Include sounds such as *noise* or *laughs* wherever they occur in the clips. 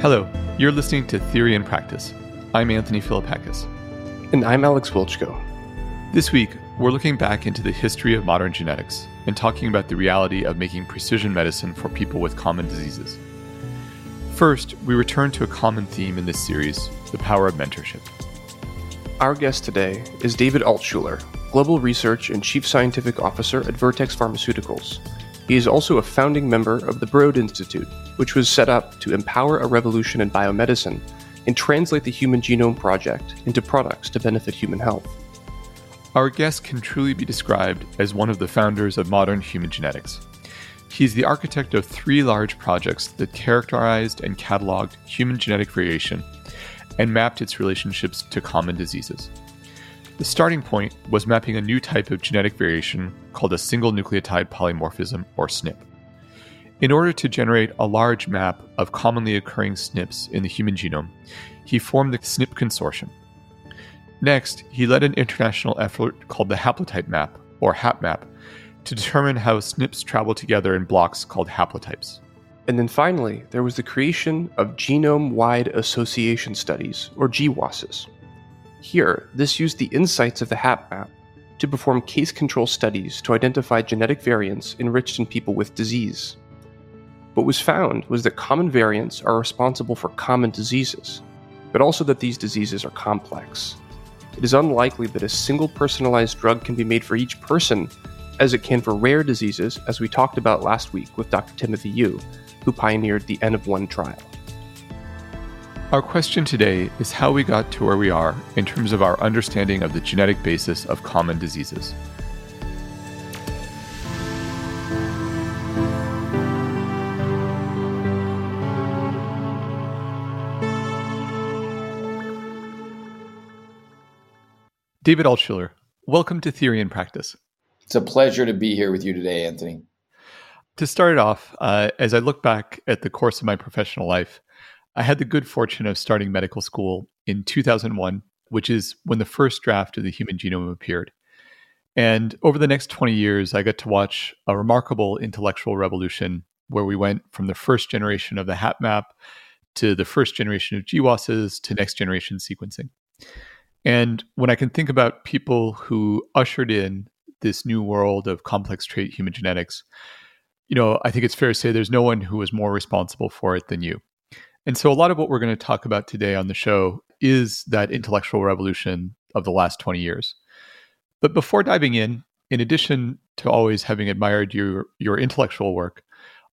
Hello, you're listening to Theory and Practice. I'm Anthony Philippakis. And I'm Alex Wiltschko. This week, we're looking back into the history of modern genetics and talking about the reality of making precision medicine for people with common diseases. First, we return to a common theme in this series the power of mentorship. Our guest today is David Altshuler, Global Research and Chief Scientific Officer at Vertex Pharmaceuticals. He is also a founding member of the Broad Institute, which was set up to empower a revolution in biomedicine and translate the Human Genome Project into products to benefit human health. Our guest can truly be described as one of the founders of modern human genetics. He's the architect of three large projects that characterized and cataloged human genetic variation and mapped its relationships to common diseases. The starting point was mapping a new type of genetic variation called a single nucleotide polymorphism, or SNP. In order to generate a large map of commonly occurring SNPs in the human genome, he formed the SNP Consortium. Next, he led an international effort called the Haplotype Map, or HapMap, to determine how SNPs travel together in blocks called haplotypes. And then finally, there was the creation of Genome Wide Association Studies, or GWASs. Here, this used the insights of the HapMap to perform case control studies to identify genetic variants enriched in people with disease. What was found was that common variants are responsible for common diseases, but also that these diseases are complex. It is unlikely that a single personalized drug can be made for each person, as it can for rare diseases, as we talked about last week with Dr. Timothy Yu, who pioneered the N of 1 trial. Our question today is how we got to where we are in terms of our understanding of the genetic basis of common diseases. David Altshuler, welcome to Theory and Practice. It's a pleasure to be here with you today, Anthony. To start it off, uh, as I look back at the course of my professional life, I had the good fortune of starting medical school in 2001, which is when the first draft of the human genome appeared. And over the next 20 years, I got to watch a remarkable intellectual revolution where we went from the first generation of the HapMap to the first generation of GWASs to next generation sequencing. And when I can think about people who ushered in this new world of complex trait human genetics, you know, I think it's fair to say there's no one who was more responsible for it than you. And so, a lot of what we're going to talk about today on the show is that intellectual revolution of the last 20 years. But before diving in, in addition to always having admired your, your intellectual work,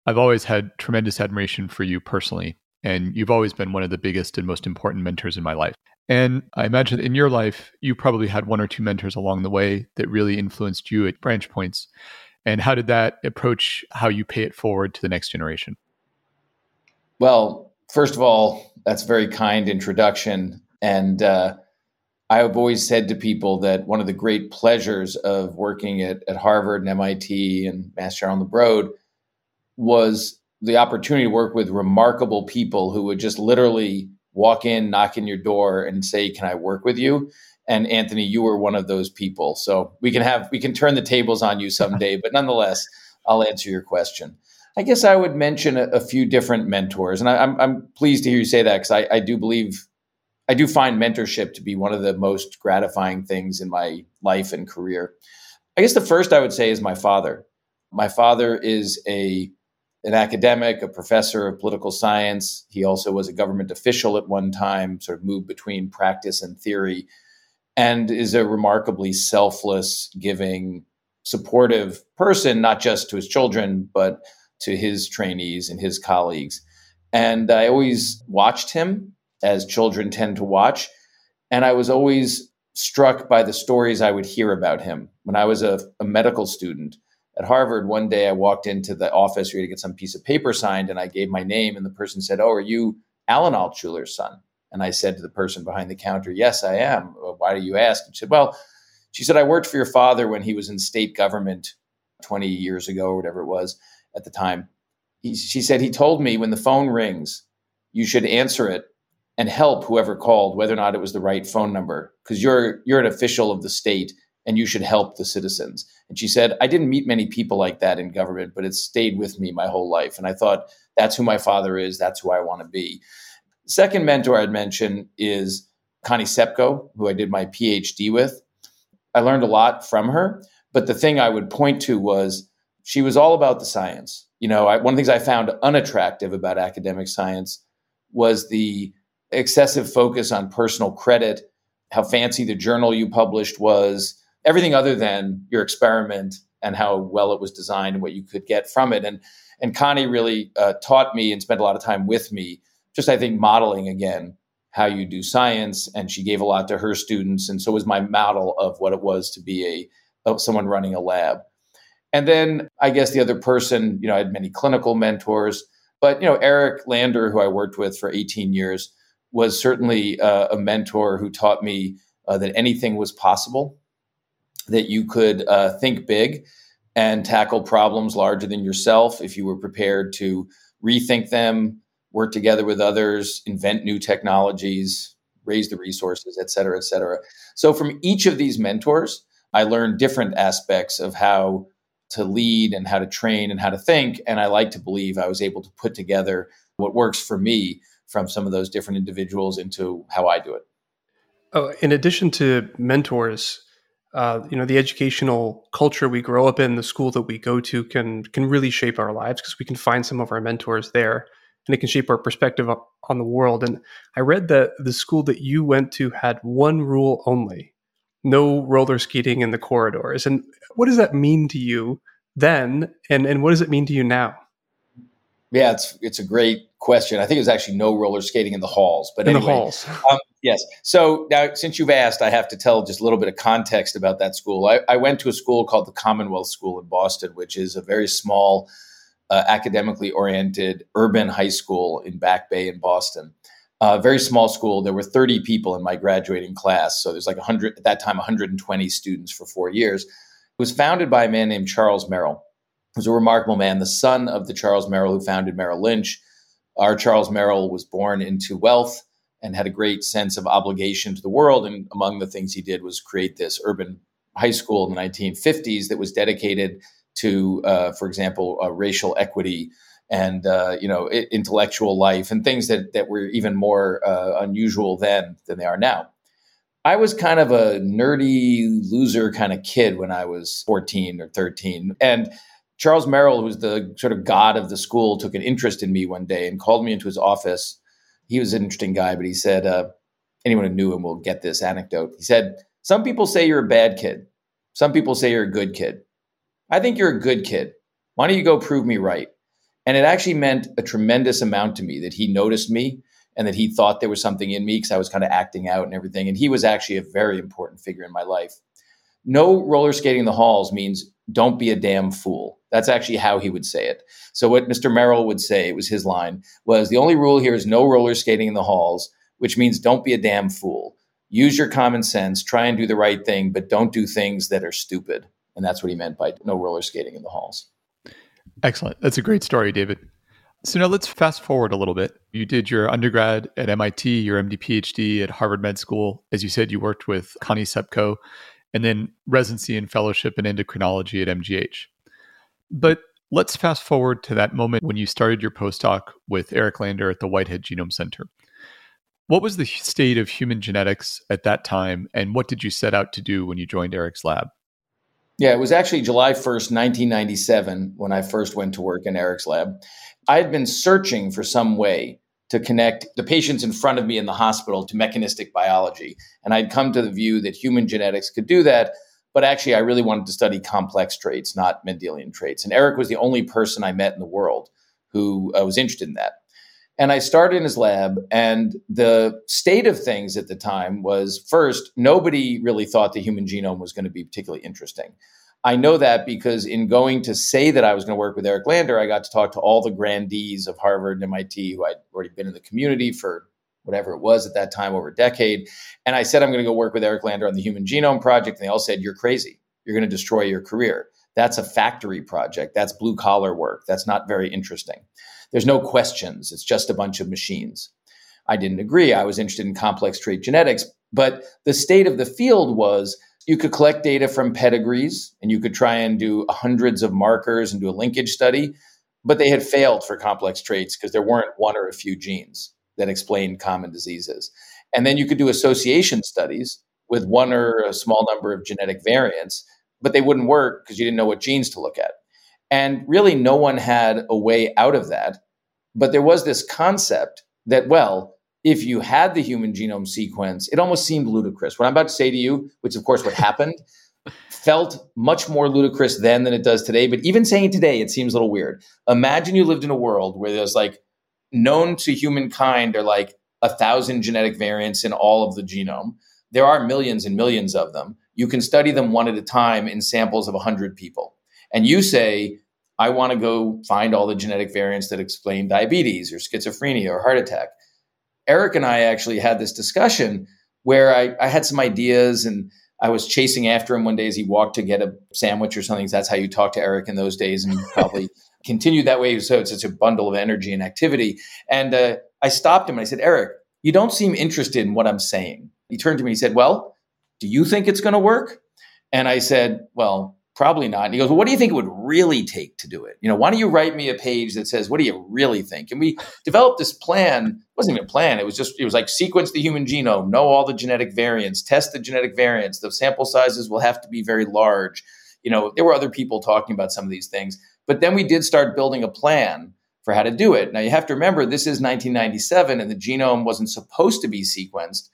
I've always had tremendous admiration for you personally. And you've always been one of the biggest and most important mentors in my life. And I imagine in your life, you probably had one or two mentors along the way that really influenced you at branch points. And how did that approach how you pay it forward to the next generation? Well, first of all, that's a very kind introduction. And uh, I have always said to people that one of the great pleasures of working at, at Harvard and MIT and Mass General on the Broad was the opportunity to work with remarkable people who would just literally walk in, knock in your door, and say, "Can I work with you?" And Anthony, you were one of those people. So we can have we can turn the tables on you someday, but nonetheless, I'll answer your question. I guess I would mention a, a few different mentors, and I, am I'm, I'm pleased to hear you say that because I, I do believe I do find mentorship to be one of the most gratifying things in my life and career. I guess the first I would say is my father. My father is a an academic, a professor of political science. He also was a government official at one time, sort of moved between practice and theory, and is a remarkably selfless, giving, supportive person, not just to his children, but to his trainees and his colleagues. And I always watched him as children tend to watch. And I was always struck by the stories I would hear about him. When I was a, a medical student at Harvard, one day I walked into the office ready to get some piece of paper signed, and I gave my name, and the person said, Oh, are you Alan Altshuler's son? And I said to the person behind the counter, Yes, I am. Well, why do you ask? And she said, Well, she said, I worked for your father when he was in state government 20 years ago, or whatever it was at the time. He, she said, he told me when the phone rings, you should answer it and help whoever called, whether or not it was the right phone number, because you're you're an official of the state and you should help the citizens. And she said, I didn't meet many people like that in government, but it stayed with me my whole life. And I thought, that's who my father is. That's who I want to be. Second mentor I'd mention is Connie Cepko, who I did my PhD with. I learned a lot from her, but the thing I would point to was she was all about the science. You know, I, one of the things I found unattractive about academic science was the excessive focus on personal credit, how fancy the journal you published was, everything other than your experiment and how well it was designed and what you could get from it. And and Connie really uh, taught me and spent a lot of time with me, just I think modeling again how you do science. And she gave a lot to her students, and so was my model of what it was to be a someone running a lab. And then I guess the other person, you know, I had many clinical mentors, but you know, Eric Lander, who I worked with for 18 years, was certainly uh, a mentor who taught me uh, that anything was possible, that you could uh, think big and tackle problems larger than yourself if you were prepared to rethink them, work together with others, invent new technologies, raise the resources, et cetera, et cetera. So from each of these mentors, I learned different aspects of how to lead and how to train and how to think. And I like to believe I was able to put together what works for me from some of those different individuals into how I do it. Oh, in addition to mentors, uh, you know, the educational culture we grow up in, the school that we go to, can can really shape our lives because we can find some of our mentors there, and it can shape our perspective on the world. And I read that the school that you went to had one rule only: no roller skating in the corridors. And what does that mean to you then, and and what does it mean to you now? Yeah, it's it's a great question. I think it was actually no roller skating in the halls, but in anyway, the halls. *laughs* Um, yes. So now, since you've asked, I have to tell just a little bit of context about that school. I, I went to a school called the Commonwealth School in Boston, which is a very small, uh, academically oriented urban high school in Back Bay in Boston. A very small school. There were 30 people in my graduating class. So there's like 100 at that time, 120 students for four years. It was founded by a man named Charles Merrill. Was a remarkable man, the son of the Charles Merrill who founded Merrill Lynch our Charles Merrill was born into wealth and had a great sense of obligation to the world. And among the things he did was create this urban high school in the 1950s that was dedicated to, uh, for example, uh, racial equity and uh, you know intellectual life and things that that were even more uh, unusual then than they are now. I was kind of a nerdy loser kind of kid when I was 14 or 13, and Charles Merrill, who's the sort of god of the school, took an interest in me one day and called me into his office. He was an interesting guy, but he said, uh, anyone who knew him will get this anecdote. He said, Some people say you're a bad kid. Some people say you're a good kid. I think you're a good kid. Why don't you go prove me right? And it actually meant a tremendous amount to me that he noticed me and that he thought there was something in me because I was kind of acting out and everything. And he was actually a very important figure in my life. No roller skating in the halls means don't be a damn fool. That's actually how he would say it. So what Mr. Merrill would say, it was his line, was the only rule here is no roller skating in the halls, which means don't be a damn fool. Use your common sense, try and do the right thing, but don't do things that are stupid. And that's what he meant by no roller skating in the halls. Excellent. That's a great story, David. So now let's fast forward a little bit. You did your undergrad at MIT, your MD PhD at Harvard Med School. As you said, you worked with Connie Cepko and then residency and fellowship in endocrinology at MGH. But let's fast forward to that moment when you started your postdoc with Eric Lander at the Whitehead Genome Center. What was the state of human genetics at that time, and what did you set out to do when you joined Eric's lab? Yeah, it was actually July 1st, 1997, when I first went to work in Eric's lab. I had been searching for some way to connect the patients in front of me in the hospital to mechanistic biology. And I'd come to the view that human genetics could do that. But actually, I really wanted to study complex traits, not Mendelian traits. And Eric was the only person I met in the world who uh, was interested in that. And I started in his lab, and the state of things at the time was first, nobody really thought the human genome was going to be particularly interesting. I know that because in going to say that I was going to work with Eric Lander, I got to talk to all the grandees of Harvard and MIT who I'd already been in the community for whatever it was at that time, over a decade. And I said, I'm going to go work with Eric Lander on the Human Genome Project. And they all said, You're crazy. You're going to destroy your career. That's a factory project. That's blue collar work. That's not very interesting. There's no questions. It's just a bunch of machines. I didn't agree. I was interested in complex trait genetics. But the state of the field was You could collect data from pedigrees and you could try and do hundreds of markers and do a linkage study, but they had failed for complex traits because there weren't one or a few genes that explained common diseases. And then you could do association studies with one or a small number of genetic variants, but they wouldn't work because you didn't know what genes to look at. And really, no one had a way out of that. But there was this concept that, well, if you had the human genome sequence, it almost seemed ludicrous. What I'm about to say to you, which of course what *laughs* happened, felt much more ludicrous then than it does today. But even saying today, it seems a little weird. Imagine you lived in a world where there's like known to humankind are like a thousand genetic variants in all of the genome. There are millions and millions of them. You can study them one at a time in samples of 100 people. And you say, I want to go find all the genetic variants that explain diabetes or schizophrenia or heart attack. Eric and I actually had this discussion where I, I had some ideas and I was chasing after him one day as he walked to get a sandwich or something. That's how you talk to Eric in those days, and probably *laughs* continued that way. So it's such a bundle of energy and activity. And uh, I stopped him and I said, Eric, you don't seem interested in what I'm saying. He turned to me and he said, Well, do you think it's going to work? And I said, Well, probably not. And he goes, Well, what do you think it would really take to do it? You know, why don't you write me a page that says, What do you really think? And we developed this plan. It wasn't even a plan. It was just, it was like sequence the human genome, know all the genetic variants, test the genetic variants. The sample sizes will have to be very large. You know, there were other people talking about some of these things. But then we did start building a plan for how to do it. Now, you have to remember, this is 1997, and the genome wasn't supposed to be sequenced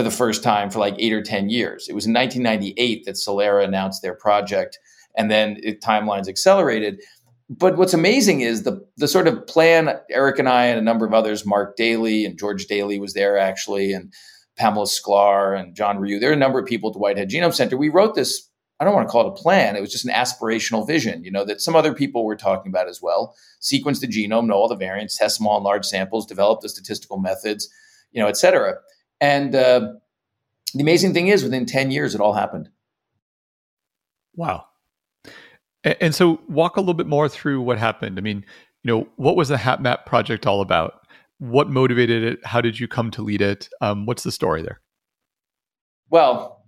for the first time for like eight or 10 years. It was in 1998 that Celera announced their project, and then it, timelines accelerated. But what's amazing is the, the sort of plan Eric and I and a number of others, Mark Daly and George Daly was there actually, and Pamela Sklar and John Rioux, there are a number of people at the Whitehead Genome Center. We wrote this, I don't want to call it a plan, it was just an aspirational vision, you know, that some other people were talking about as well. Sequence the genome, know all the variants, test small and large samples, develop the statistical methods, you know, et cetera. And uh, the amazing thing is, within 10 years, it all happened. Wow. And so, walk a little bit more through what happened. I mean, you know, what was the HapMap project all about? What motivated it? How did you come to lead it? Um, what's the story there? Well,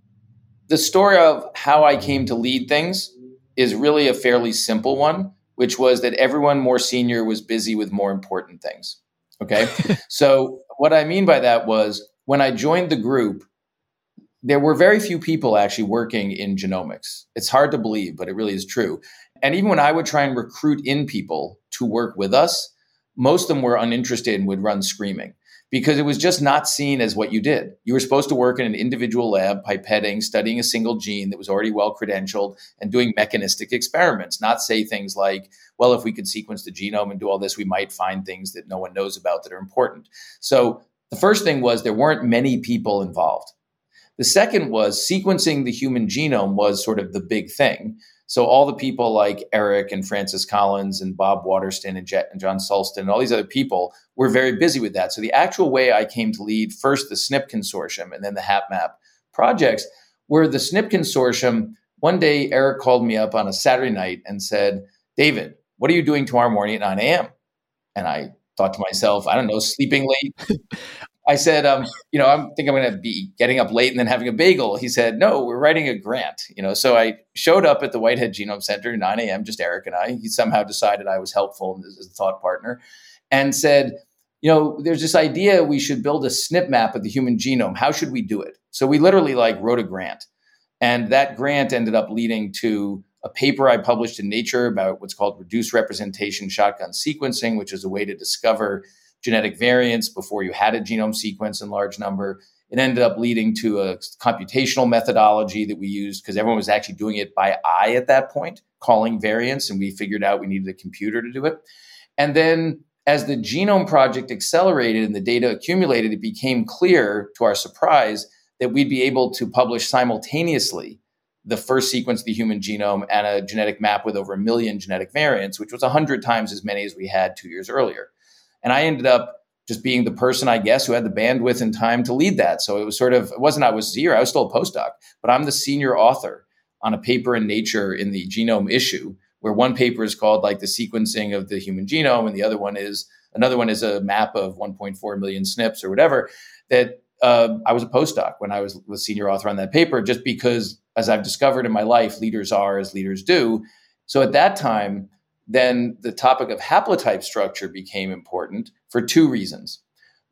the story of how I came to lead things is really a fairly simple one, which was that everyone more senior was busy with more important things. Okay. *laughs* so, what I mean by that was when I joined the group, there were very few people actually working in genomics. It's hard to believe, but it really is true. And even when I would try and recruit in people to work with us, most of them were uninterested and would run screaming because it was just not seen as what you did. You were supposed to work in an individual lab, pipetting, studying a single gene that was already well credentialed, and doing mechanistic experiments, not say things like, well, if we could sequence the genome and do all this, we might find things that no one knows about that are important. So the first thing was there weren't many people involved. The second was sequencing the human genome was sort of the big thing. So all the people like Eric and Francis Collins and Bob Waterston and, Jet and John Sulston and all these other people were very busy with that. So the actual way I came to lead first the SNP consortium and then the HapMap projects were the SNP consortium. One day Eric called me up on a Saturday night and said, "David, what are you doing tomorrow morning at 9 a.m.?" And I thought to myself, I don't know, sleeping late. *laughs* I said, um, you know, I think I'm going to be getting up late and then having a bagel. He said, no, we're writing a grant. You know, so I showed up at the Whitehead Genome Center, 9 a.m., just Eric and I. He somehow decided I was helpful as a thought partner, and said, you know, there's this idea we should build a SNP map of the human genome. How should we do it? So we literally like wrote a grant, and that grant ended up leading to a paper I published in Nature about what's called reduced representation shotgun sequencing, which is a way to discover genetic variants before you had a genome sequence in large number. It ended up leading to a computational methodology that we used because everyone was actually doing it by eye at that point, calling variants, and we figured out we needed a computer to do it. And then as the genome project accelerated and the data accumulated, it became clear to our surprise that we'd be able to publish simultaneously the first sequence of the human genome and a genetic map with over a million genetic variants, which was 100 times as many as we had two years earlier. And I ended up just being the person, I guess, who had the bandwidth and time to lead that. So it was sort of, it wasn't I was zero, I was still a postdoc, but I'm the senior author on a paper in Nature in the genome issue, where one paper is called like the sequencing of the human genome, and the other one is another one is a map of 1.4 million SNPs or whatever. That uh, I was a postdoc when I was the senior author on that paper, just because as I've discovered in my life, leaders are as leaders do. So at that time, then the topic of haplotype structure became important for two reasons.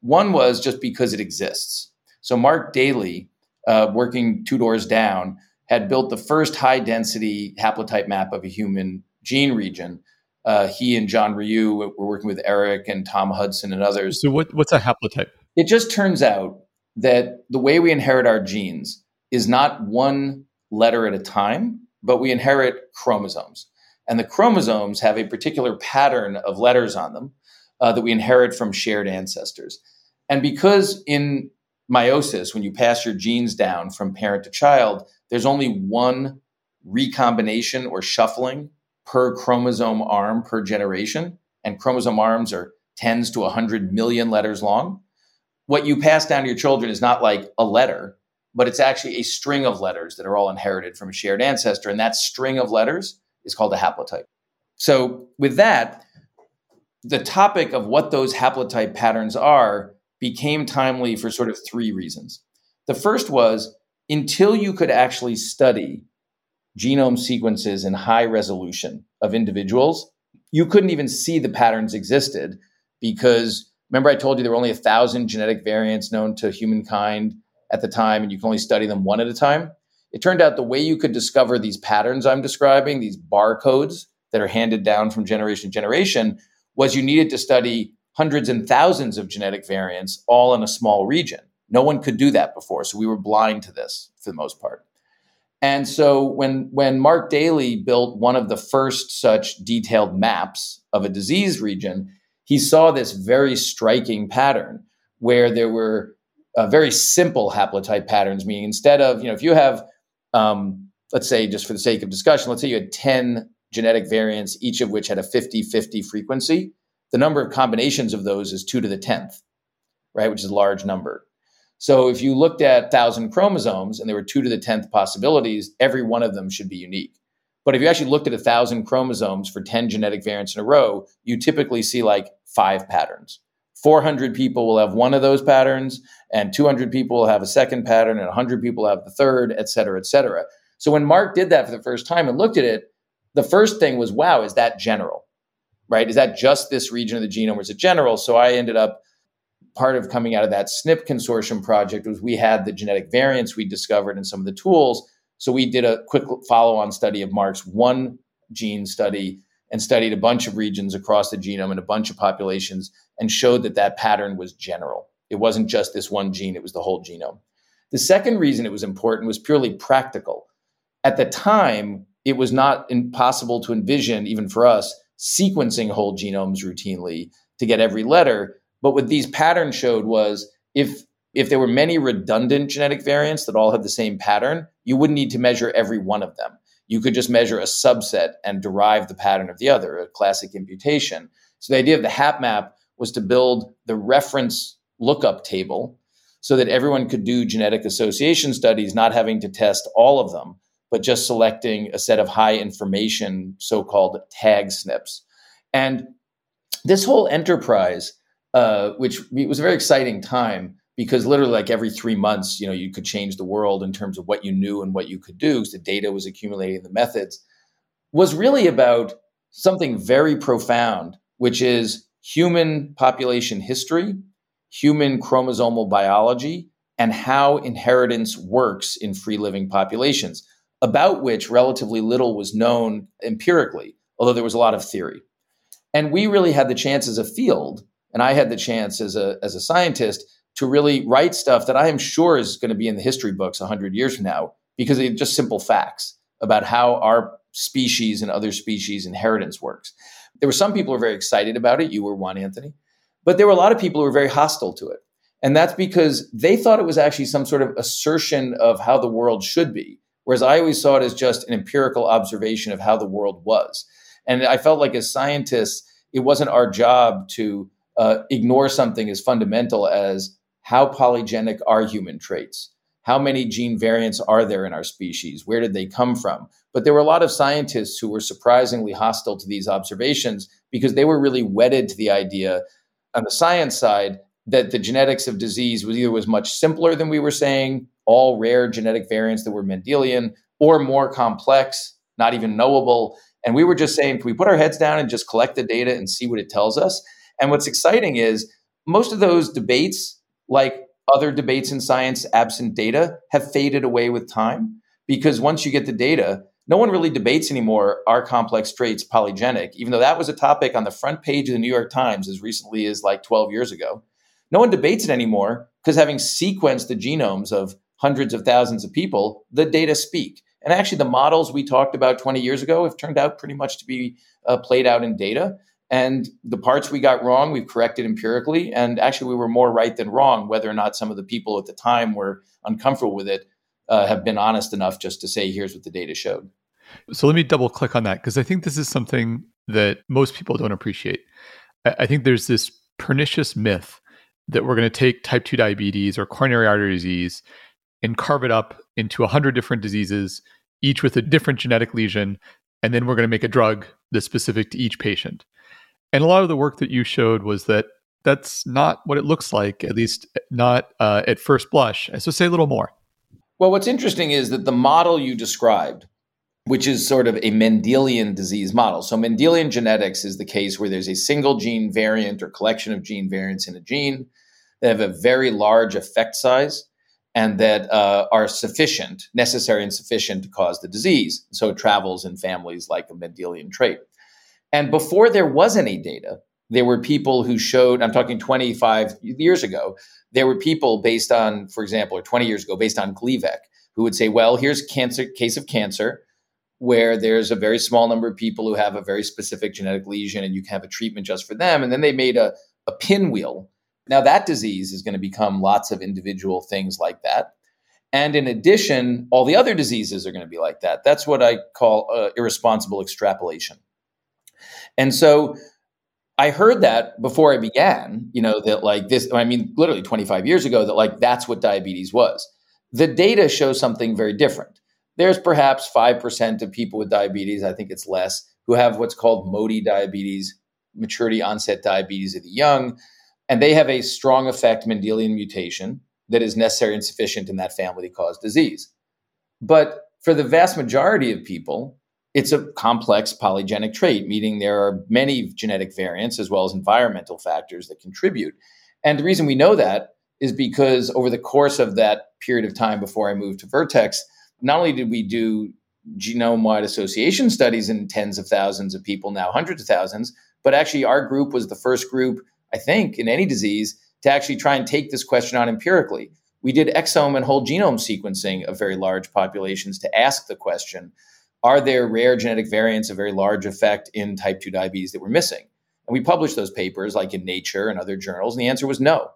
One was just because it exists. So Mark Daly, uh, working two doors down, had built the first high density haplotype map of a human gene region. Uh, he and John Rioux were working with Eric and Tom Hudson and others. So, what, what's a haplotype? It just turns out that the way we inherit our genes is not one letter at a time, but we inherit chromosomes. And the chromosomes have a particular pattern of letters on them uh, that we inherit from shared ancestors. And because in meiosis, when you pass your genes down from parent to child, there's only one recombination or shuffling per chromosome arm per generation. And chromosome arms are tens to 100 million letters long. What you pass down to your children is not like a letter, but it's actually a string of letters that are all inherited from a shared ancestor. And that string of letters is called a haplotype. So, with that, the topic of what those haplotype patterns are became timely for sort of three reasons. The first was until you could actually study genome sequences in high resolution of individuals, you couldn't even see the patterns existed because remember I told you there were only a thousand genetic variants known to humankind at the time, and you can only study them one at a time. It turned out the way you could discover these patterns I'm describing, these barcodes that are handed down from generation to generation, was you needed to study hundreds and thousands of genetic variants all in a small region. No one could do that before, so we were blind to this for the most part. And so when when Mark Daly built one of the first such detailed maps of a disease region, he saw this very striking pattern where there were uh, very simple haplotype patterns, meaning instead of, you know, if you have, um, let's say, just for the sake of discussion, let's say you had 10 genetic variants, each of which had a 50 50 frequency, the number of combinations of those is 2 to the 10th, right, which is a large number. So if you looked at 1,000 chromosomes and there were 2 to the 10th possibilities, every one of them should be unique. But if you actually looked at 1,000 chromosomes for 10 genetic variants in a row, you typically see like five patterns. 400 people will have one of those patterns, and 200 people will have a second pattern, and 100 people have the third, et cetera, et cetera. So when Mark did that for the first time and looked at it, the first thing was, wow, is that general? Right? Is that just this region of the genome or is it general? So I ended up part of coming out of that SNP consortium project was we had the genetic variants we discovered and some of the tools. So we did a quick follow-on study of Mark's one gene study and studied a bunch of regions across the genome and a bunch of populations and showed that that pattern was general. It wasn't just this one gene, it was the whole genome. The second reason it was important was purely practical. At the time, it was not impossible to envision, even for us, sequencing whole genomes routinely to get every letter. But what these patterns showed was if if there were many redundant genetic variants that all had the same pattern, you wouldn't need to measure every one of them. You could just measure a subset and derive the pattern of the other, a classic imputation. So the idea of the HapMap was to build the reference lookup table so that everyone could do genetic association studies, not having to test all of them, but just selecting a set of high information, so called tag SNPs. And this whole enterprise, uh, which was a very exciting time because literally like every three months, you know, you could change the world in terms of what you knew and what you could do. So the data was accumulating the methods was really about something very profound, which is human population history, human chromosomal biology, and how inheritance works in free living populations about which relatively little was known empirically, although there was a lot of theory. And we really had the chance as a field, and I had the chance as a, as a scientist to really write stuff that I am sure is going to be in the history books 100 years from now because they're just simple facts about how our species and other species inheritance works. There were some people who were very excited about it. You were one, Anthony. But there were a lot of people who were very hostile to it. And that's because they thought it was actually some sort of assertion of how the world should be Whereas I always saw it as just an empirical observation of how the world was. And I felt like as scientists, it wasn't our job to uh, ignore something as fundamental as how polygenic are human traits? How many gene variants are there in our species? Where did they come from? But there were a lot of scientists who were surprisingly hostile to these observations because they were really wedded to the idea on the science side that the genetics of disease was either was much simpler than we were saying all rare genetic variants that were Mendelian, or more complex, not even knowable. And we were just saying, can we put our heads down and just collect the data and see what it tells us? And what's exciting is most of those debates, like other debates in science absent data, have faded away with time because once you get the data, no one really debates anymore are complex traits polygenic, even though that was a topic on the front page of the New York Times as recently as like 12 years ago. No one debates it anymore because having sequenced the genomes of hundreds of thousands of people, the data speak. And actually, the models we talked about 20 years ago have turned out pretty much to be uh, played out in data. And the parts we got wrong, we've corrected empirically. And actually, we were more right than wrong, whether or not some of the people at the time were uncomfortable with it, uh, have been honest enough just to say, here's what the data showed. So let me double click on that because I think this is something that most people don't appreciate. I, I think there's this pernicious myth that we're going to take type 2 diabetes or coronary artery disease and carve it up into 100 different diseases, each with a different genetic lesion, and then we're going to make a drug that's specific to each patient. And a lot of the work that you showed was that that's not what it looks like, at least not uh, at first blush. So say a little more. Well, what's interesting is that the model you described, which is sort of a Mendelian disease model. So, Mendelian genetics is the case where there's a single gene variant or collection of gene variants in a gene that have a very large effect size and that uh, are sufficient, necessary and sufficient to cause the disease. So it travels in families like a Mendelian trait. And before there was any data, there were people who showed, I'm talking 25 years ago, there were people based on, for example, or 20 years ago, based on Gleevec, who would say, well, here's cancer case of cancer where there's a very small number of people who have a very specific genetic lesion and you can have a treatment just for them. And then they made a, a pinwheel now, that disease is going to become lots of individual things like that. And in addition, all the other diseases are going to be like that. That's what I call uh, irresponsible extrapolation. And so I heard that before I began, you know, that like this, I mean, literally 25 years ago, that like that's what diabetes was. The data shows something very different. There's perhaps 5% of people with diabetes, I think it's less, who have what's called MODY diabetes, maturity onset diabetes of the young and they have a strong effect Mendelian mutation that is necessary and sufficient in that family to cause disease. But for the vast majority of people, it's a complex polygenic trait, meaning there are many genetic variants as well as environmental factors that contribute. And the reason we know that is because over the course of that period of time before I moved to Vertex, not only did we do genome wide association studies in tens of thousands of people, now hundreds of thousands, but actually our group was the first group I think, in any disease to actually try and take this question on empirically. We did exome and whole genome sequencing of very large populations to ask the question Are there rare genetic variants of very large effect in type 2 diabetes that we're missing? And we published those papers like in Nature and other journals, and the answer was no.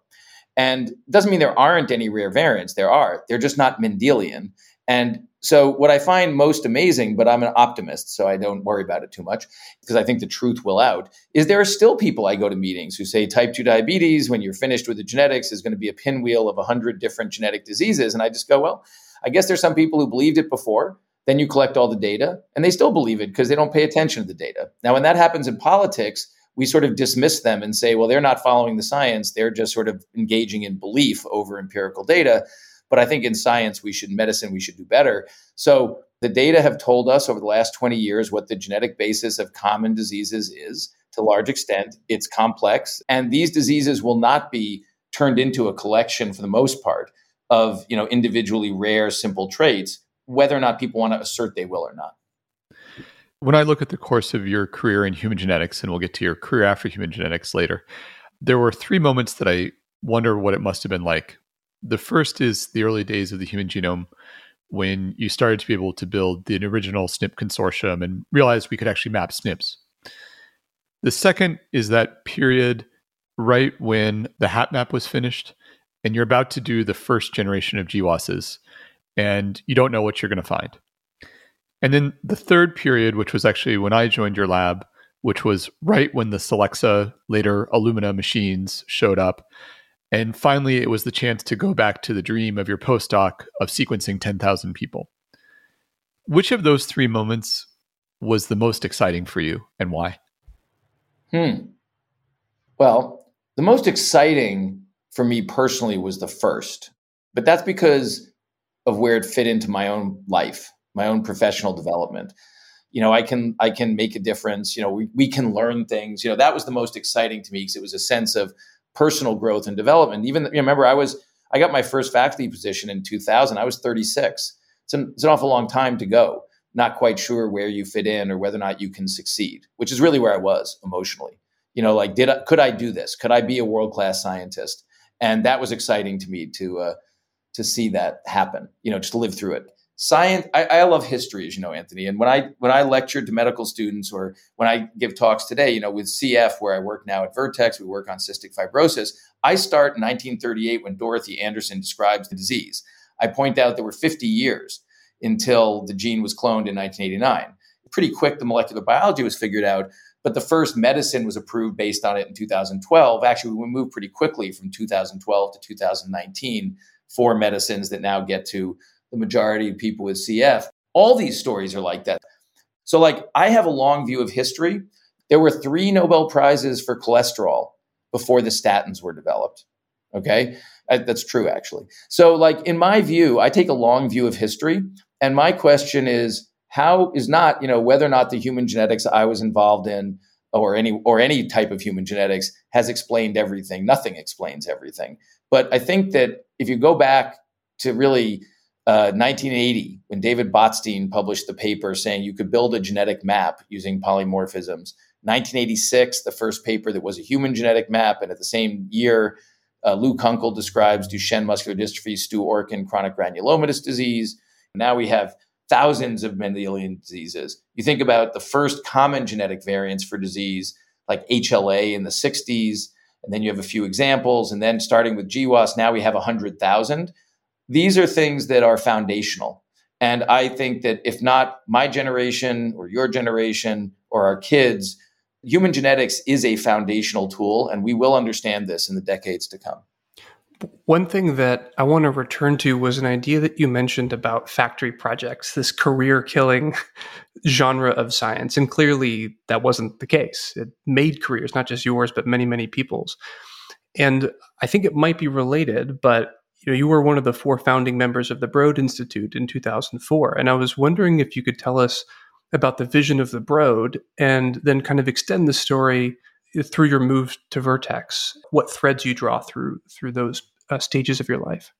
And it doesn't mean there aren't any rare variants. There are. They're just not Mendelian. And so, what I find most amazing, but I'm an optimist, so I don't worry about it too much because I think the truth will out, is there are still people I go to meetings who say type 2 diabetes, when you're finished with the genetics, is going to be a pinwheel of 100 different genetic diseases. And I just go, well, I guess there's some people who believed it before. Then you collect all the data and they still believe it because they don't pay attention to the data. Now, when that happens in politics, we sort of dismiss them and say, well, they're not following the science. They're just sort of engaging in belief over empirical data. But I think in science, we should, medicine, we should do better. So the data have told us over the last 20 years what the genetic basis of common diseases is to a large extent. It's complex. And these diseases will not be turned into a collection for the most part of you know individually rare simple traits whether or not people want to assert they will or not. When i look at the course of your career in human genetics and we'll get to your career after human genetics later there were three moments that i wonder what it must have been like. The first is the early days of the human genome when you started to be able to build the original SNP consortium and realized we could actually map SNPs. The second is that period right when the HapMap was finished and you're about to do the first generation of GWASs and you don't know what you're going to find. And then the third period, which was actually when I joined your lab, which was right when the Solexa, later Illumina machines showed up, and finally, it was the chance to go back to the dream of your postdoc of sequencing 10,000 people. Which of those three moments was the most exciting for you and why? Hmm. Well, the most exciting for me personally was the first, but that's because of where it fit into my own life. my own professional development. You know, I can I can make a difference. You know, we, we can learn things. You know, that was the most exciting to me because it was a sense of personal growth and development. Even you know, remember, I was I got my first faculty position in 2000. I was 36. It's an, it's an awful long time to go. Not quite sure where you fit in or whether or not you can succeed, which is really where I was emotionally. You know, like did I, could I do this? Could I be a world class scientist? And that was exciting to me to uh, to see that happen. You know, just to live through it. Science I, I, love history as you know anthony. And when i when i lectured to medical students or when i give talks today you know with cf where i work now at vertex we work on cystic fibrosis i start in 1938 when dorothy anderson describes the disease. I point out there were 50 years until the gene was cloned in 1989 pretty quick the molecular biology was figured out but the first medicine was approved based on it in 2012 actually we moved pretty quickly from 2012 to 2019 for medicines that now get to the majority of people with CF. All these stories are like that. So, like, I have a long view of history. There were three Nobel Prizes for cholesterol before the statins were developed. Okay. Uh, that's true, actually. So, like, in my view, I take a long view of history. And my question is, how is not, you know, whether or not the human genetics I was involved in or any or any type of human genetics has explained everything. Nothing explains everything. But I think that if you go back to really 1980, uh, when David Botstein published the paper saying you could build a genetic map using polymorphisms. 1986, the first paper that was a human genetic map, and at the same year, uh, Lou Kunkel describes Duchenne muscular dystrophy, Stu Orkin chronic granulomatous disease. Now we have thousands of Mendelian diseases. You think about the first common genetic variants for disease, like HLA in the 60s, and then you have a few examples, and then starting with GWAS, now we have 100,000. These are things that are foundational. And I think that if not my generation or your generation or our kids, human genetics is a foundational tool, and we will understand this in the decades to come. One thing that I want to return to was an idea that you mentioned about factory projects, this career killing *laughs* genre of science. And clearly that wasn't the case. It made careers, not just yours, but many, many people's. And I think it might be related, but you know, you were one of the four founding members of the Broad Institute in 2004. And I was wondering if you could tell us about the vision of the Broad and then kind of extend the story through your move to Vertex, what threads you draw through through those uh, stages of your life.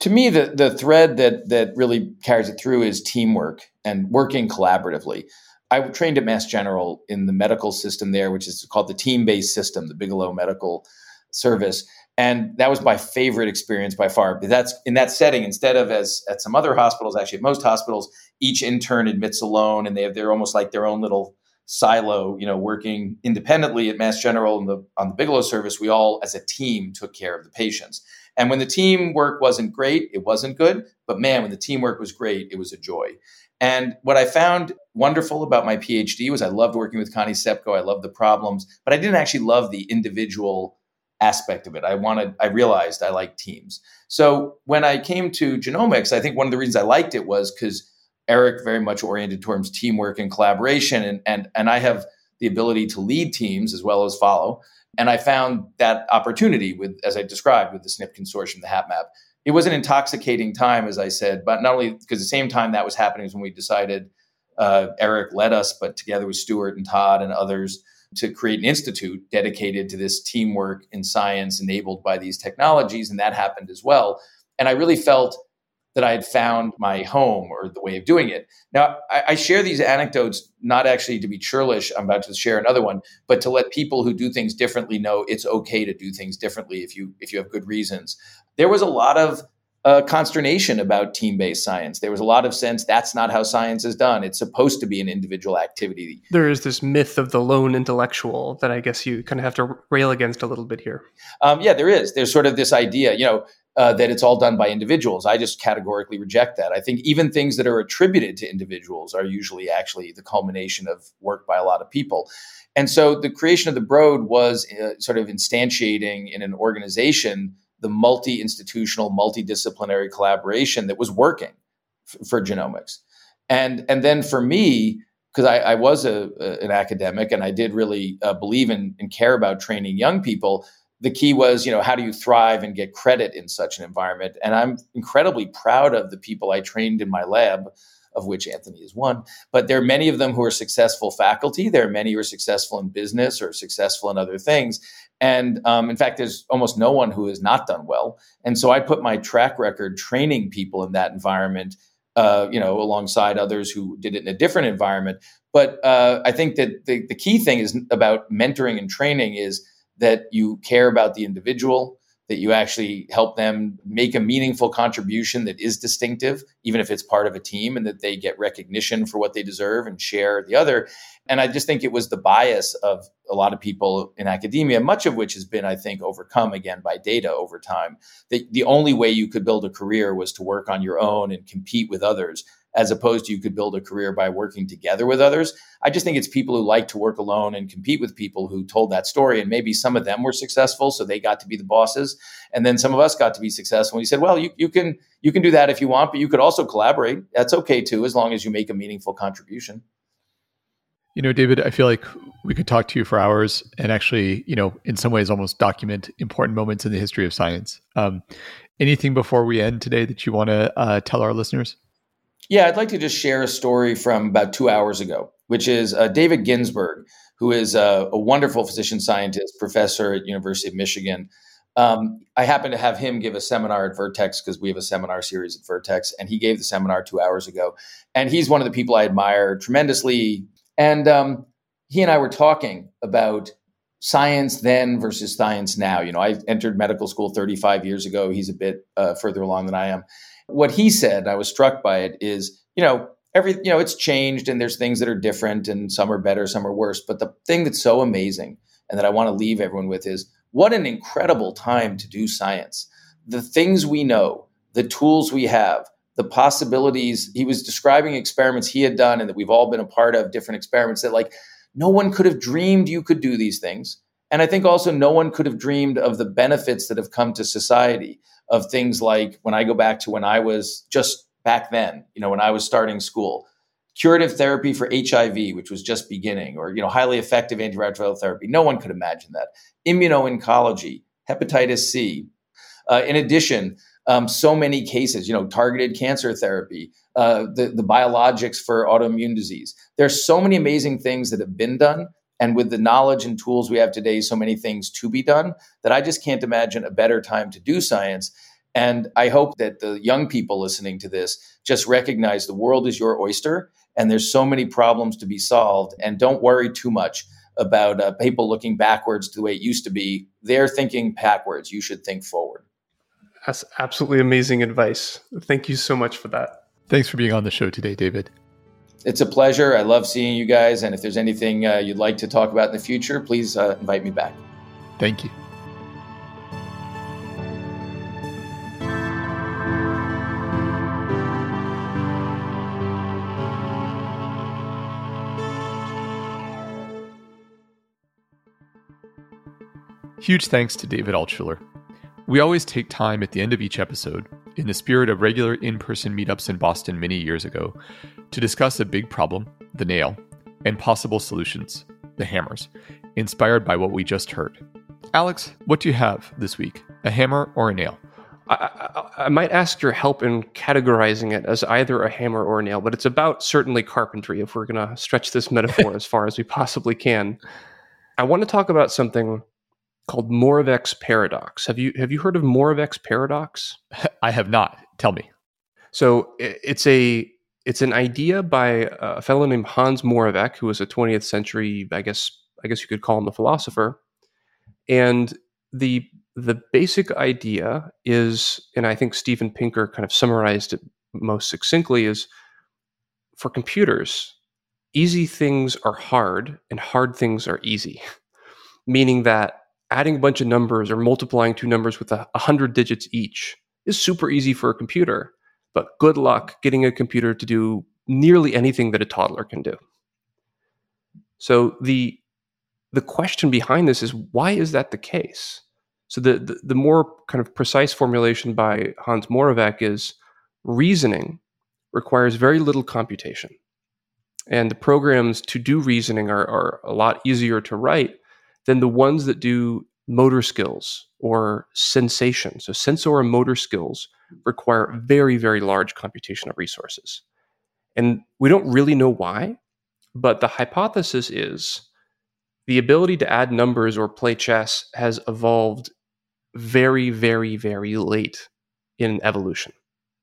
To me, the, the thread that that really carries it through is teamwork and working collaboratively. I trained at Mass General in the medical system there, which is called the team based system, the Bigelow Medical Service and that was my favorite experience by far. But that's in that setting, instead of as at some other hospitals, actually at most hospitals, each intern admits alone, and they have they're almost like their own little silo, you know, working independently at Mass General and the on the Bigelow service. We all, as a team, took care of the patients. And when the teamwork wasn't great, it wasn't good. But man, when the teamwork was great, it was a joy. And what I found wonderful about my PhD was I loved working with Connie Cepko. I loved the problems, but I didn't actually love the individual aspect of it. I wanted, I realized I liked teams. So when I came to genomics, I think one of the reasons I liked it was because Eric very much oriented towards teamwork and collaboration, and and and I have the ability to lead teams as well as follow. And I found that opportunity with, as I described, with the SNP consortium, the HapMap. It was an intoxicating time, as I said, but not only because the same time that was happening is when we decided uh, Eric led us, but together with Stuart and Todd and others, to create an institute dedicated to this teamwork in science enabled by these technologies. And that happened as well. And I really felt that I had found my home or the way of doing it. Now, I, I, share these anecdotes not actually to be churlish, I'm about to share another one, but to let people who do things differently know it's okay to do things differently if you if you have good reasons. There was a lot of uh, consternation about team based science. There was a lot of sense that's not how science is done. It's supposed to be an individual activity. There is this myth of the lone intellectual that I guess you kind of have to rail against a little bit here. Um, yeah, there is. There's sort of this idea, you know, uh, that it's all done by individuals. I just categorically reject that. I think even things that are attributed to individuals are usually actually the culmination of work by a lot of people. And so the creation of the Broad was uh, sort of instantiating in an organization the multi institutional, multidisciplinary collaboration that was working f- for genomics. And, and then for me, because I, I, was a, a, an academic and I did really uh, believe in and care about training young people, the key was, you know, how do you thrive and get credit in such an environment? And I'm incredibly proud of the people I trained in my lab, of which Anthony is one. But there are many of them who are successful faculty. There are many who are successful in business or successful in other things. And um, in fact, there's almost no one who has not done well. And so I put my track record training people in that environment, uh, you know, alongside others who did it in a different environment. But uh, I think that the, the key thing is about mentoring and training is that you care about the individual, that you actually help them make a meaningful contribution that is distinctive, even if it's part of a team, and that they get recognition for what they deserve and share the other. And I just think it was the bias of a lot of people in academia, much of which has been, I think, overcome again by data over time. That the only way you could build a career was to work on your own and compete with others as opposed to you could build a career by working together with others. I just think it's people who like to work alone and compete with people who told that story. And maybe some of them were successful, so they got to be the bosses. And then some of us got to be successful. And he said, well, you, you can you can do that if you want, but you could also collaborate. That's okay too, as long as you make a meaningful contribution. You know, David, I feel like we could talk to you for hours and actually, you know, in some ways almost document important moments in the history of science. Um, anything before we end today that you want to uh, tell our listeners? Yeah, I'd like to just share a story from about two hours ago, which is uh, David Ginsburg, who is a, a, wonderful physician scientist, professor at University of Michigan. Um, I happened to have him give a seminar at Vertex because we have a seminar series at Vertex, and he gave the seminar two hours ago. And he's one of the people I admire tremendously. And um, he and I were talking about science then versus science now. You know, I entered medical school 35 years ago. He's a bit uh, further along than I am. What he said, I was struck by it, is, you know, every, you know, it's changed and there's things that are different and some are better, some are worse. But the thing that's so amazing and that I want to leave everyone with is what an incredible time to do science. The things we know, the tools we have, the possibilities. He was describing experiments he had done and that we've all been a part of, different experiments that, like, no one could have dreamed you could do these things. And I think also no one could have dreamed of the benefits that have come to society of things like when I go back to when I was just back then, you know, when I was starting school, curative therapy for HIV, which was just beginning, or you know, highly effective antiretroviral therapy. No one could imagine that. Immuno-oncology, hepatitis C. Uh, in addition, um, so many cases, you know, targeted cancer therapy, uh, the, the biologics for autoimmune disease. There's so many amazing things that have been done and with the knowledge and tools we have today, so many things to be done that I just can't imagine a better time to do science. And I hope that the young people listening to this just recognize the world is your oyster and there's so many problems to be solved. And don't worry too much about uh, people looking backwards to the way it used to be. They're thinking backwards. You should think forward. That's absolutely amazing advice. Thank you so much for that. Thanks for being on the show today, David it's a pleasure. I love seeing you guys. And if there's anything uh, you'd like to talk about in the future, please uh, invite me back. Thank you. Huge thanks to David Altshuler. We always take time at the end of each episode, in the spirit of regular in person meetups in Boston many years ago, to discuss a big problem, the nail, and possible solutions, the hammers, inspired by what we just heard. Alex, what do you have this week? A hammer or a nail? I, I, I, might ask your help in categorizing it as either a hammer or a nail, but it's about certainly carpentry if we're going to stretch this metaphor *laughs* as far as we possibly can. I want to talk about something called Moravec's paradox. Have you have you heard of Moravec's paradox? *laughs* I have not. Tell me. So it's a it's an idea by a fellow named Hans Moravec, who was a 20th century, I guess I guess you could call him a philosopher. And the the basic idea is, and I think Steven Pinker kind of summarized it most succinctly, is for computers, easy things are hard and hard things are easy. *laughs* Meaning that adding a bunch of numbers or multiplying two numbers with a, hundred digits each is super easy for a computer. But good luck getting a computer to do nearly anything that a toddler can do. So the the question behind this is why is that the case? So the, the, the more kind of precise formulation by Hans Moravec is reasoning requires very little computation. And the programs to do reasoning are, are a lot easier to write than the ones that do motor skills or sensation. So, sensor and motor skills require very, very large computational resources. And we don't really know why, but the hypothesis is the ability to add numbers or play chess has evolved very, very, very late in evolution,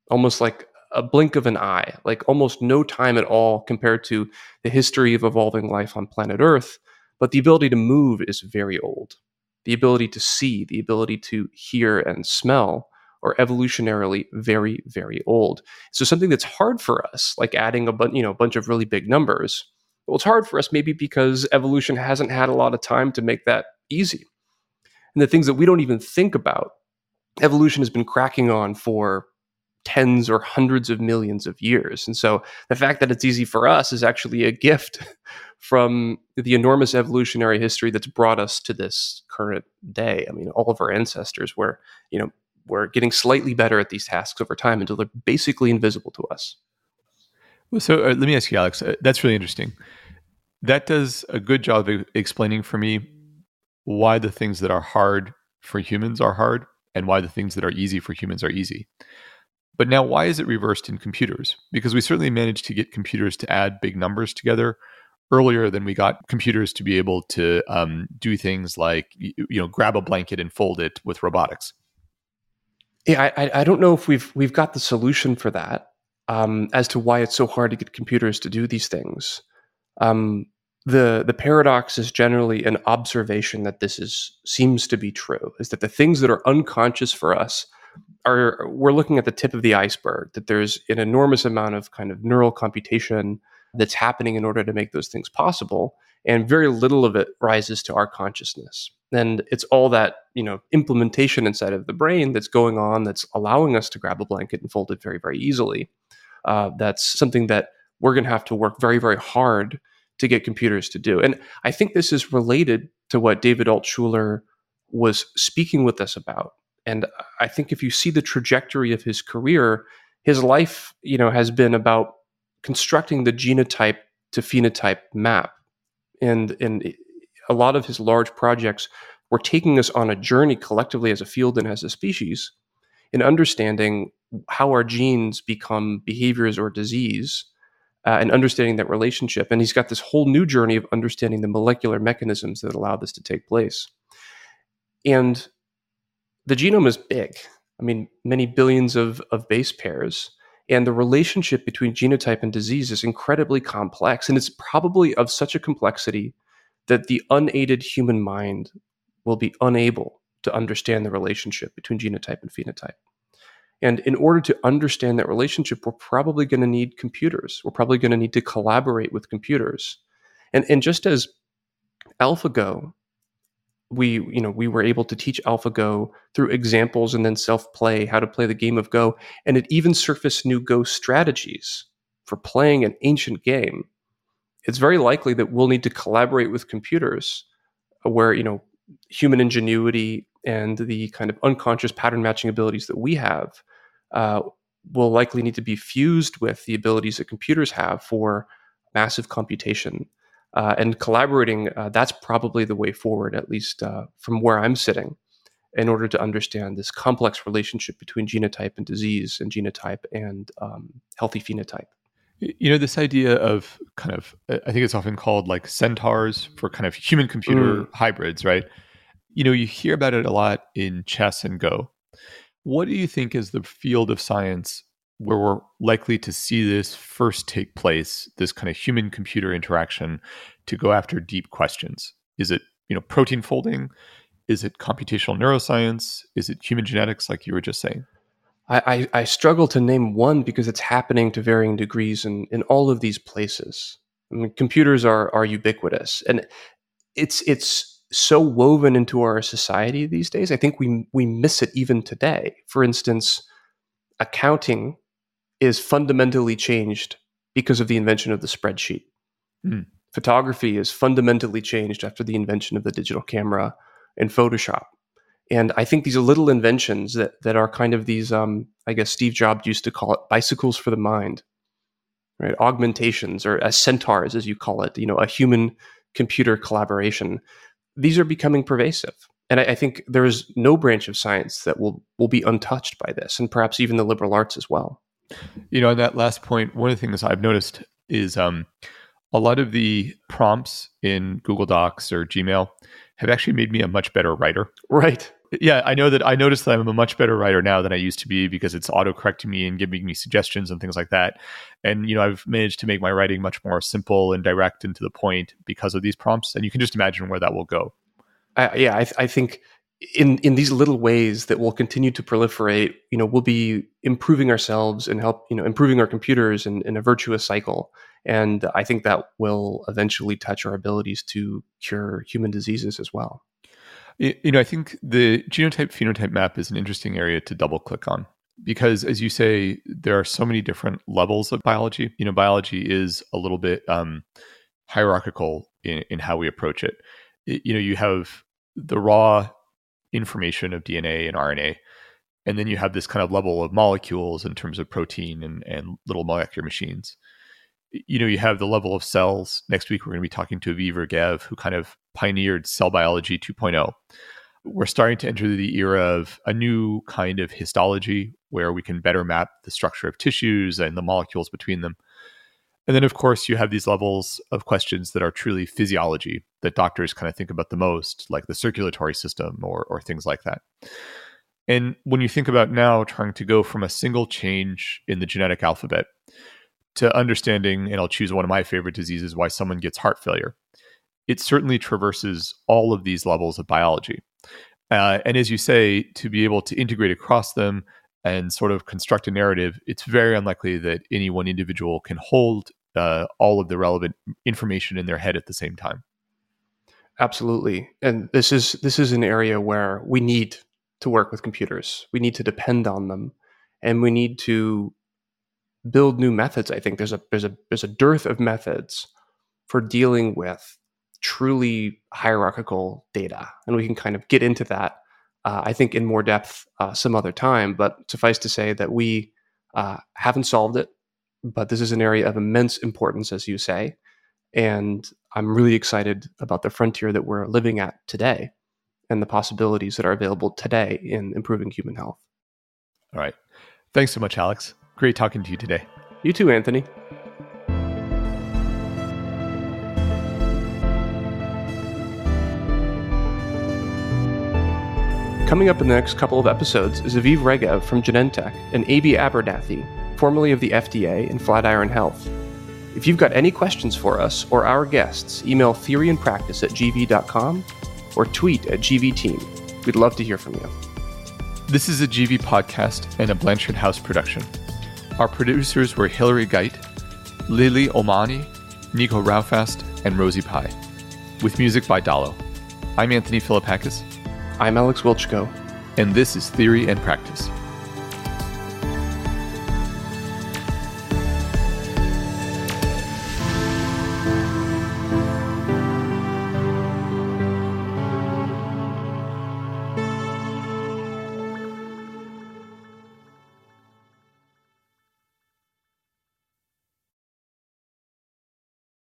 almost like a blink of an eye, like almost no time at all compared to the history of evolving life on planet Earth. But the ability to move is very old. The ability to see, the ability to hear and smell are evolutionarily very, very old. So something that's hard for us, like adding a bunch, you know, a bunch of really big numbers, well, it's hard for us maybe because evolution hasn't had a lot of time to make that easy. And the things that we don't even think about, evolution has been cracking on for tens or hundreds of millions of years. And so the fact that it's easy for us is actually a gift from the enormous evolutionary history that's brought us to this current day. I mean, all of our ancestors were, you know, were getting slightly better at these tasks over time until they're basically invisible to us. Well, so uh, let me ask you, Alex. Uh, that's really interesting. That does a good job of explaining for me why the things that are hard for humans are hard and why the things that are easy for humans are easy. But now, why is it reversed in computers? Because we certainly managed to get computers to add big numbers together earlier than we got computers to be able to um, do things like you know grab a blanket and fold it with robotics. Yeah, I, I don't know if we've we've got the solution for that um, as to why it's so hard to get computers to do these things. Um, the the paradox is generally an observation that this is seems to be true is that the things that are unconscious for us are we're looking at the tip of the iceberg that there's an enormous amount of kind of neural computation that's happening in order to make those things possible and very little of it rises to our consciousness. And it's all that you know implementation inside of the brain that's going on that's allowing us to grab a blanket and fold it very very easily. Uh, that's something that we're going to have to work very very hard to get computers to do. And i think this is related to what david altshuler was speaking with us about. And I think if you see the trajectory of his career, his life, you know, has been about constructing the genotype to phenotype map. And and a lot of his large projects were taking us on a journey collectively as a field and as a species in understanding how our genes become behaviors or disease uh, and understanding that relationship. And he's got this whole new journey of understanding the molecular mechanisms that allow this to take place. And the genome is big. I mean, many billions of, of base pairs. And the relationship between genotype and disease is incredibly complex. And it's probably of such a complexity that the unaided human mind will be unable to understand the relationship between genotype and phenotype. And in order to understand that relationship, we're probably going to need computers. We're probably going to need to collaborate with computers. And, and just as AlphaGo we you know we were able to teach AlphaGo through examples and then self play how to play the game of Go, and it even surfaced new Go strategies for playing an ancient game. It's very likely that we'll need to collaborate with computers, uh, where you know human ingenuity and the kind of unconscious pattern matching abilities that we have uh, will likely need to be fused with the abilities that computers have for massive computation uh, and collaborating, uh, that's probably the way forward, at least uh, from where I'm sitting, in order to understand this complex relationship between genotype and disease and genotype and um, healthy phenotype. You know, this idea of kind of, I think it's often called like centaurs for kind of human computer mm. hybrids, right? You know, you hear about it a lot in chess and Go. What do you think is the field of science where we're likely to see this first take place, this kind of human computer interaction to go after deep questions? Is it, you know, protein folding? Is it computational neuroscience? Is it human genetics, like you were just saying? I, I, I struggle to name one because it's happening to varying degrees in, in all of these places. I mean, computers are are ubiquitous, and it's it's so woven into our society these days. I think we we miss it even today. For instance, accounting is fundamentally changed because of the invention of the spreadsheet. Mm. Photography is fundamentally changed after the invention of the digital camera and Photoshop. And I think these are little inventions that that are kind of these, um, I guess Steve Jobs used to call it bicycles for the mind, right? Augmentations or as centaurs, as you call it, you know, a human computer collaboration. These are becoming pervasive. and I, I think there is no branch of science that will will be untouched by this, and perhaps even the liberal arts as well. You know, on that last point, one of the things I've noticed is um, a lot of the prompts in Google Docs or Gmail have actually made me a much better writer. Right. Yeah, I know that I noticed that I'm a much better writer now than I used to be because it's auto correcting me and giving me suggestions and things like that. And you know, I've managed to make my writing much more simple and direct and to the point because of these prompts. And you can just imagine where that will go. Uh, yeah, I, I think in in these little ways that will continue to proliferate, you know, we'll be improving ourselves and help, you know, improving our computers in, in a virtuous cycle. And I think that will eventually touch our abilities to cure human diseases as well. You know, I think the genotype phenotype map is an interesting area to double click on because, as you say, there are so many different levels of biology. You know, biology is a little bit um, hierarchical in, in how we approach it. it. You know, you have the raw information of DNA and RNA, and then you have this kind of level of molecules in terms of protein and, and little molecular machines you know, you have the level of cells. Next week, we're going to be talking to Aviv Regev, who kind of pioneered cell biology 2.0. We're starting to enter the era of a new kind of histology where we can better map the structure of tissues and the molecules between them. And then, of course, you have these levels of questions that are truly physiology that doctors kind of think about the most, like the circulatory system or, or things like that. And when you think about now trying to go from a single change in the genetic alphabet to understanding, and I'll choose one of my favorite diseases, why someone gets heart failure. It certainly traverses all of these levels of biology. Uh, and as you say, to be able to integrate across them and sort of construct a narrative, it's very unlikely that any one individual can hold uh, all of the relevant information in their head at the same time. Absolutely, and this is this is an area where we need to work with computers. We need to depend on them, and we need to build new methods. I think there's a there's a there's a dearth of methods for dealing with truly hierarchical data, and we can kind of get into that. Uh, I think in more depth uh, some other time, but suffice to say that we uh, haven't solved it, but this is an area of immense importance, as you say, and I'm really excited about the frontier that we're living at today and the possibilities that are available today in improving human health. All right. Thanks so much, Alex. Great talking to you today. You too, Anthony. Coming up in the next couple of episodes is Aviv Regev from Genentech and Amy Abernethy, formerly of the FDA and Flatiron Health. If you've got any questions for us or our guests, email theoryandpractice at gv.com or tweet at gvteam. We'd love to hear from you. This is a GV podcast and a Blanchard House production. Our producers were Hilary Geit, Lily Omani, Nico Raufast, and Rosie Pye, with music by Dallo. I'm Anthony Philippakis. I'm Alex Wiltschko. And this is Theory and Practice.